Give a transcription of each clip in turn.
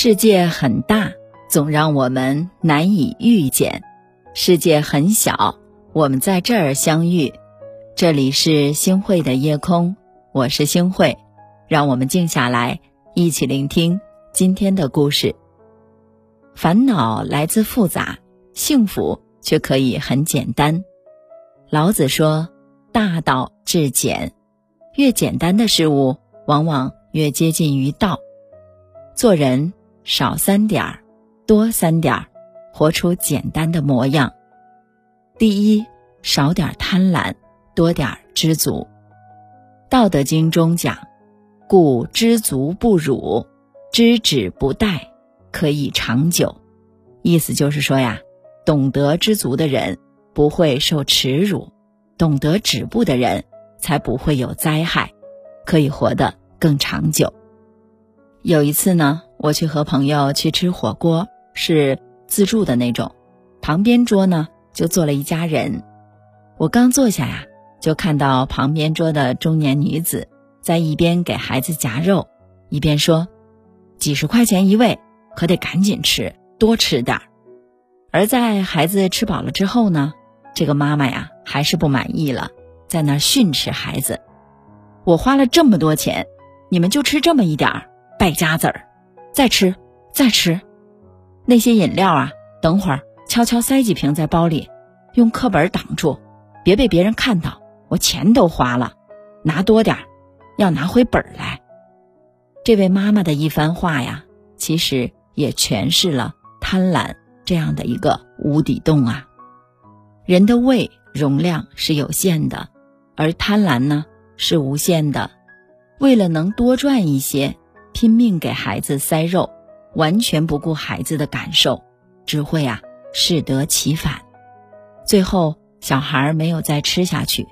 世界很大，总让我们难以遇见；世界很小，我们在这儿相遇。这里是星汇的夜空，我是星汇，让我们静下来，一起聆听今天的故事。烦恼来自复杂，幸福却可以很简单。老子说：“大道至简，越简单的事物，往往越接近于道。”做人。少三点儿，多三点儿，活出简单的模样。第一，少点贪婪，多点知足。道德经中讲：“故知足不辱，知止不殆，可以长久。”意思就是说呀，懂得知足的人不会受耻辱，懂得止步的人才不会有灾害，可以活得更长久。有一次呢。我去和朋友去吃火锅，是自助的那种。旁边桌呢就坐了一家人。我刚坐下呀，就看到旁边桌的中年女子在一边给孩子夹肉，一边说：“几十块钱一位，可得赶紧吃，多吃点儿。”而在孩子吃饱了之后呢，这个妈妈呀还是不满意了，在那训斥孩子：“我花了这么多钱，你们就吃这么一点儿，败家子儿！”再吃，再吃，那些饮料啊，等会儿悄悄塞几瓶在包里，用课本挡住，别被别人看到。我钱都花了，拿多点，要拿回本来。这位妈妈的一番话呀，其实也诠释了贪婪这样的一个无底洞啊。人的胃容量是有限的，而贪婪呢是无限的。为了能多赚一些。拼命给孩子塞肉，完全不顾孩子的感受，只会啊适得其反。最后小孩没有再吃下去，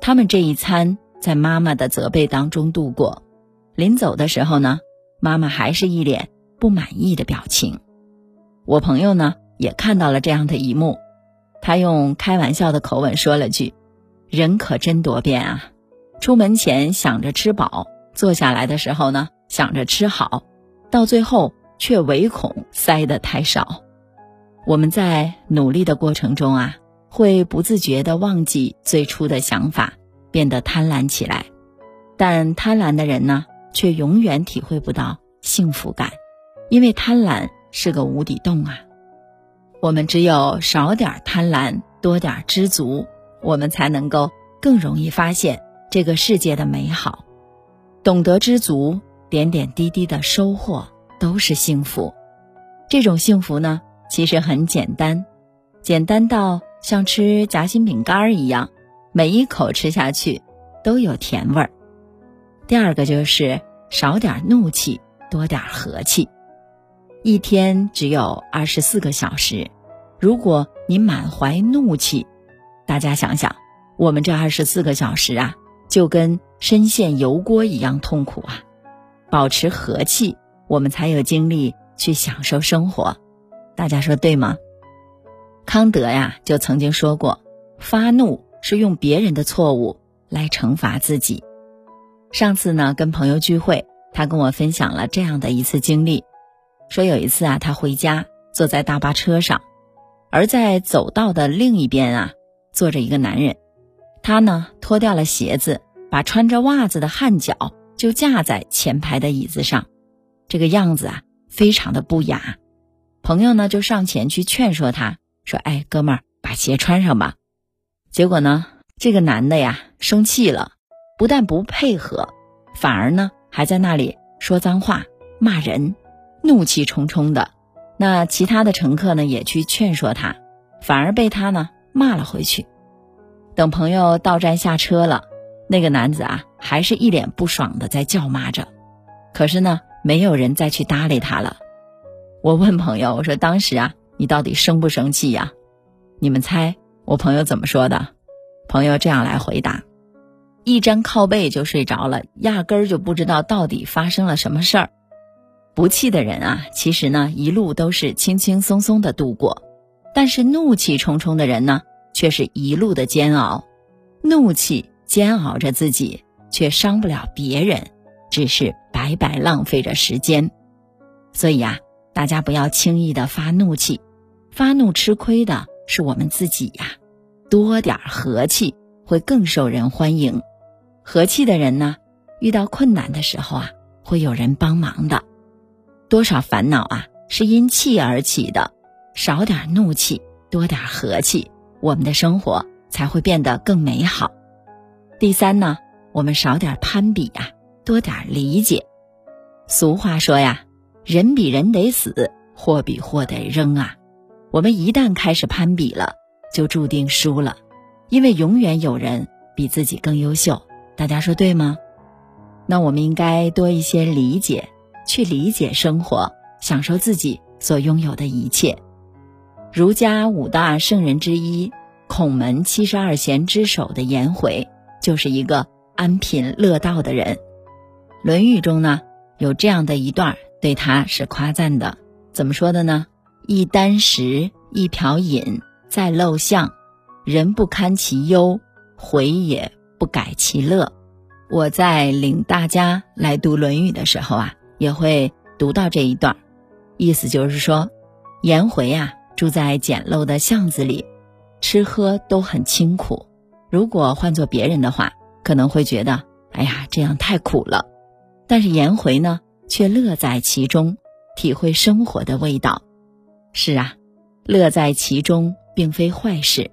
他们这一餐在妈妈的责备当中度过。临走的时候呢，妈妈还是一脸不满意的表情。我朋友呢也看到了这样的一幕，他用开玩笑的口吻说了句：“人可真多变啊！出门前想着吃饱，坐下来的时候呢。”想着吃好，到最后却唯恐塞得太少。我们在努力的过程中啊，会不自觉地忘记最初的想法，变得贪婪起来。但贪婪的人呢，却永远体会不到幸福感，因为贪婪是个无底洞啊。我们只有少点贪婪，多点知足，我们才能够更容易发现这个世界的美好，懂得知足。点点滴滴的收获都是幸福，这种幸福呢，其实很简单，简单到像吃夹心饼干一样，每一口吃下去都有甜味儿。第二个就是少点怒气，多点和气。一天只有二十四个小时，如果你满怀怒气，大家想想，我们这二十四个小时啊，就跟深陷油锅一样痛苦啊。保持和气，我们才有精力去享受生活。大家说对吗？康德呀，就曾经说过，发怒是用别人的错误来惩罚自己。上次呢，跟朋友聚会，他跟我分享了这样的一次经历，说有一次啊，他回家坐在大巴车上，而在走道的另一边啊，坐着一个男人，他呢脱掉了鞋子，把穿着袜子的汗脚。就架在前排的椅子上，这个样子啊，非常的不雅。朋友呢就上前去劝说他，说：“哎，哥们儿，把鞋穿上吧。”结果呢，这个男的呀生气了，不但不配合，反而呢还在那里说脏话、骂人，怒气冲冲的。那其他的乘客呢也去劝说他，反而被他呢骂了回去。等朋友到站下车了。那个男子啊，还是一脸不爽的在叫骂着，可是呢，没有人再去搭理他了。我问朋友，我说当时啊，你到底生不生气呀？你们猜我朋友怎么说的？朋友这样来回答：一沾靠背就睡着了，压根儿就不知道到底发生了什么事儿。不气的人啊，其实呢，一路都是轻轻松松的度过；但是怒气冲冲的人呢，却是一路的煎熬。怒气。煎熬着自己，却伤不了别人，只是白白浪费着时间。所以啊，大家不要轻易的发怒气，发怒吃亏的是我们自己呀。多点和气会更受人欢迎，和气的人呢，遇到困难的时候啊，会有人帮忙的。多少烦恼啊，是因气而起的，少点怒气，多点和气，我们的生活才会变得更美好。第三呢，我们少点攀比呀，多点理解。俗话说呀，人比人得死，货比货得扔啊。我们一旦开始攀比了，就注定输了，因为永远有人比自己更优秀。大家说对吗？那我们应该多一些理解，去理解生活，享受自己所拥有的一切。儒家五大圣人之一，孔门七十二贤之首的颜回，就是一个安贫乐道的人。《论语》中呢？有这样的一段对他是夸赞的，怎么说的呢？一箪食，一瓢饮，在陋巷，人不堪其忧，回也不改其乐。我在领大家来读《论语》的时候啊，也会读到这一段，意思就是说，颜回啊住在简陋的巷子里，吃喝都很清苦。如果换做别人的话，可能会觉得，哎呀，这样太苦了。但是颜回呢，却乐在其中，体会生活的味道。是啊，乐在其中并非坏事。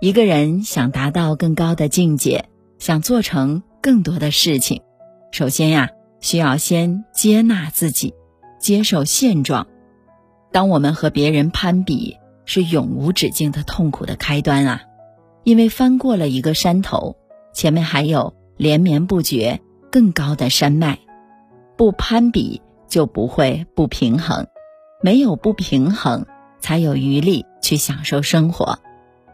一个人想达到更高的境界，想做成更多的事情，首先呀，需要先接纳自己，接受现状。当我们和别人攀比，是永无止境的痛苦的开端啊！因为翻过了一个山头，前面还有连绵不绝。更高的山脉，不攀比就不会不平衡，没有不平衡，才有余力去享受生活。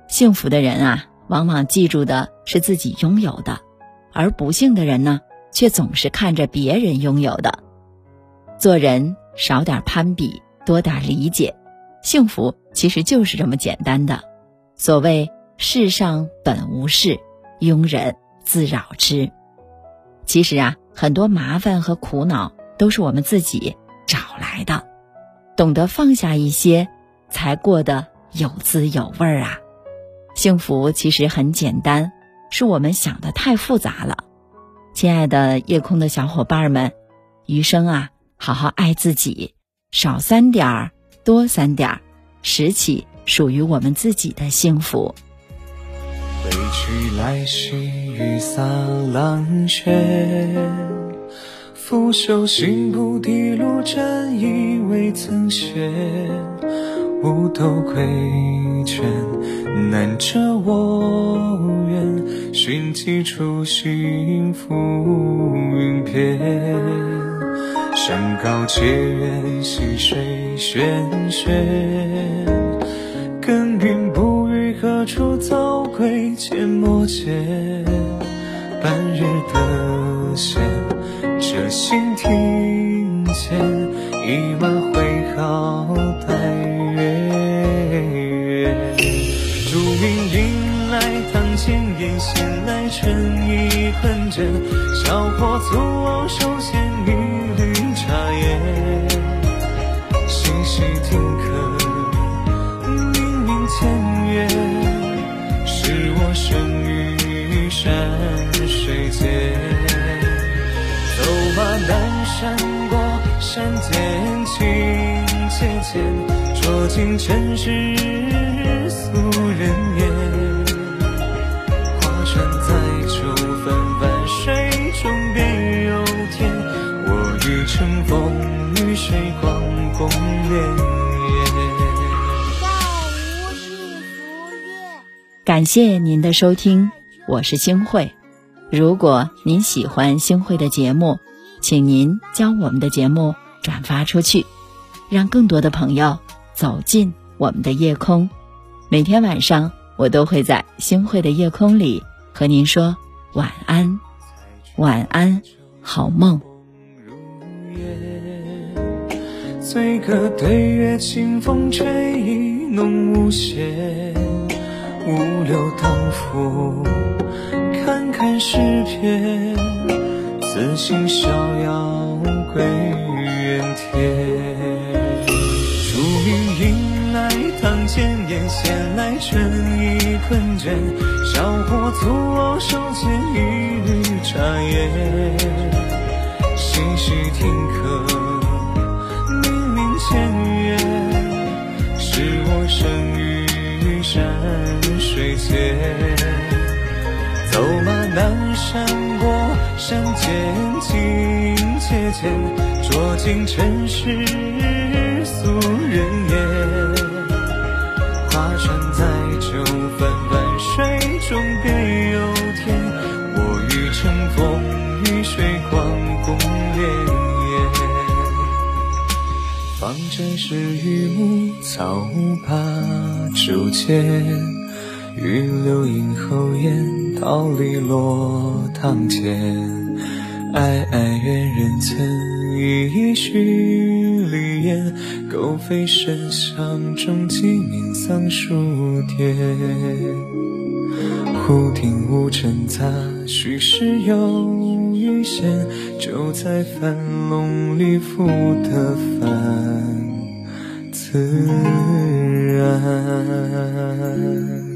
幸福的人啊，往往记住的是自己拥有的，而不幸的人呢，却总是看着别人拥有的。做人少点攀比，多点理解，幸福其实就是这么简单的。所谓世上本无事，庸人自扰之。其实啊，很多麻烦和苦恼都是我们自己找来的。懂得放下一些，才过得有滋有味儿啊。幸福其实很简单，是我们想的太复杂了。亲爱的夜空的小伙伴们，余生啊，好好爱自己，少三点儿，多三点儿，拾起属于我们自己的幸福。归去来兮，雨洒狼血。拂袖行不滴露，沾衣未曾歇。五斗归卷，难遮我愿。寻几处心浮云片。山高且远，溪水喧喧。耕耘日得闲，这心庭前，一马挥毫待月。竹云迎来堂前燕，闲来成一恨枕。小火足往手牵一缕茶烟，细细听。水间，走马南山过山间，情浅浅，酌尽尘世俗人眼。花船载酒纷纷，水中别有天。我欲乘风，与谁光共眠？感谢您的收听，我是星慧。如果您喜欢星慧的节目，请您将我们的节目。转发出去，让更多的朋友走进我们的夜空。每天晚上，我都会在星汇的夜空里和您说晚安，晚安，好梦。醉歌对月，清风吹浓无限。五柳当浮，翻看诗篇，此心逍遥归原田。竹雨迎来堂前燕，闲来春意困倦。小火粗我手前一缕茶烟，细细听客。山间，情切切，捉尽尘世俗人言。划船载酒，泛泛水中别有天。我欲乘风与水光共潋滟。方阵是榆木草把竹间，玉流影后檐，桃李落堂前。哀哀怨人曾一许离言，狗吠深巷中，鸡鸣桑树田。忽听乌尘杂，虚实有余弦，就在樊笼里复得返自然。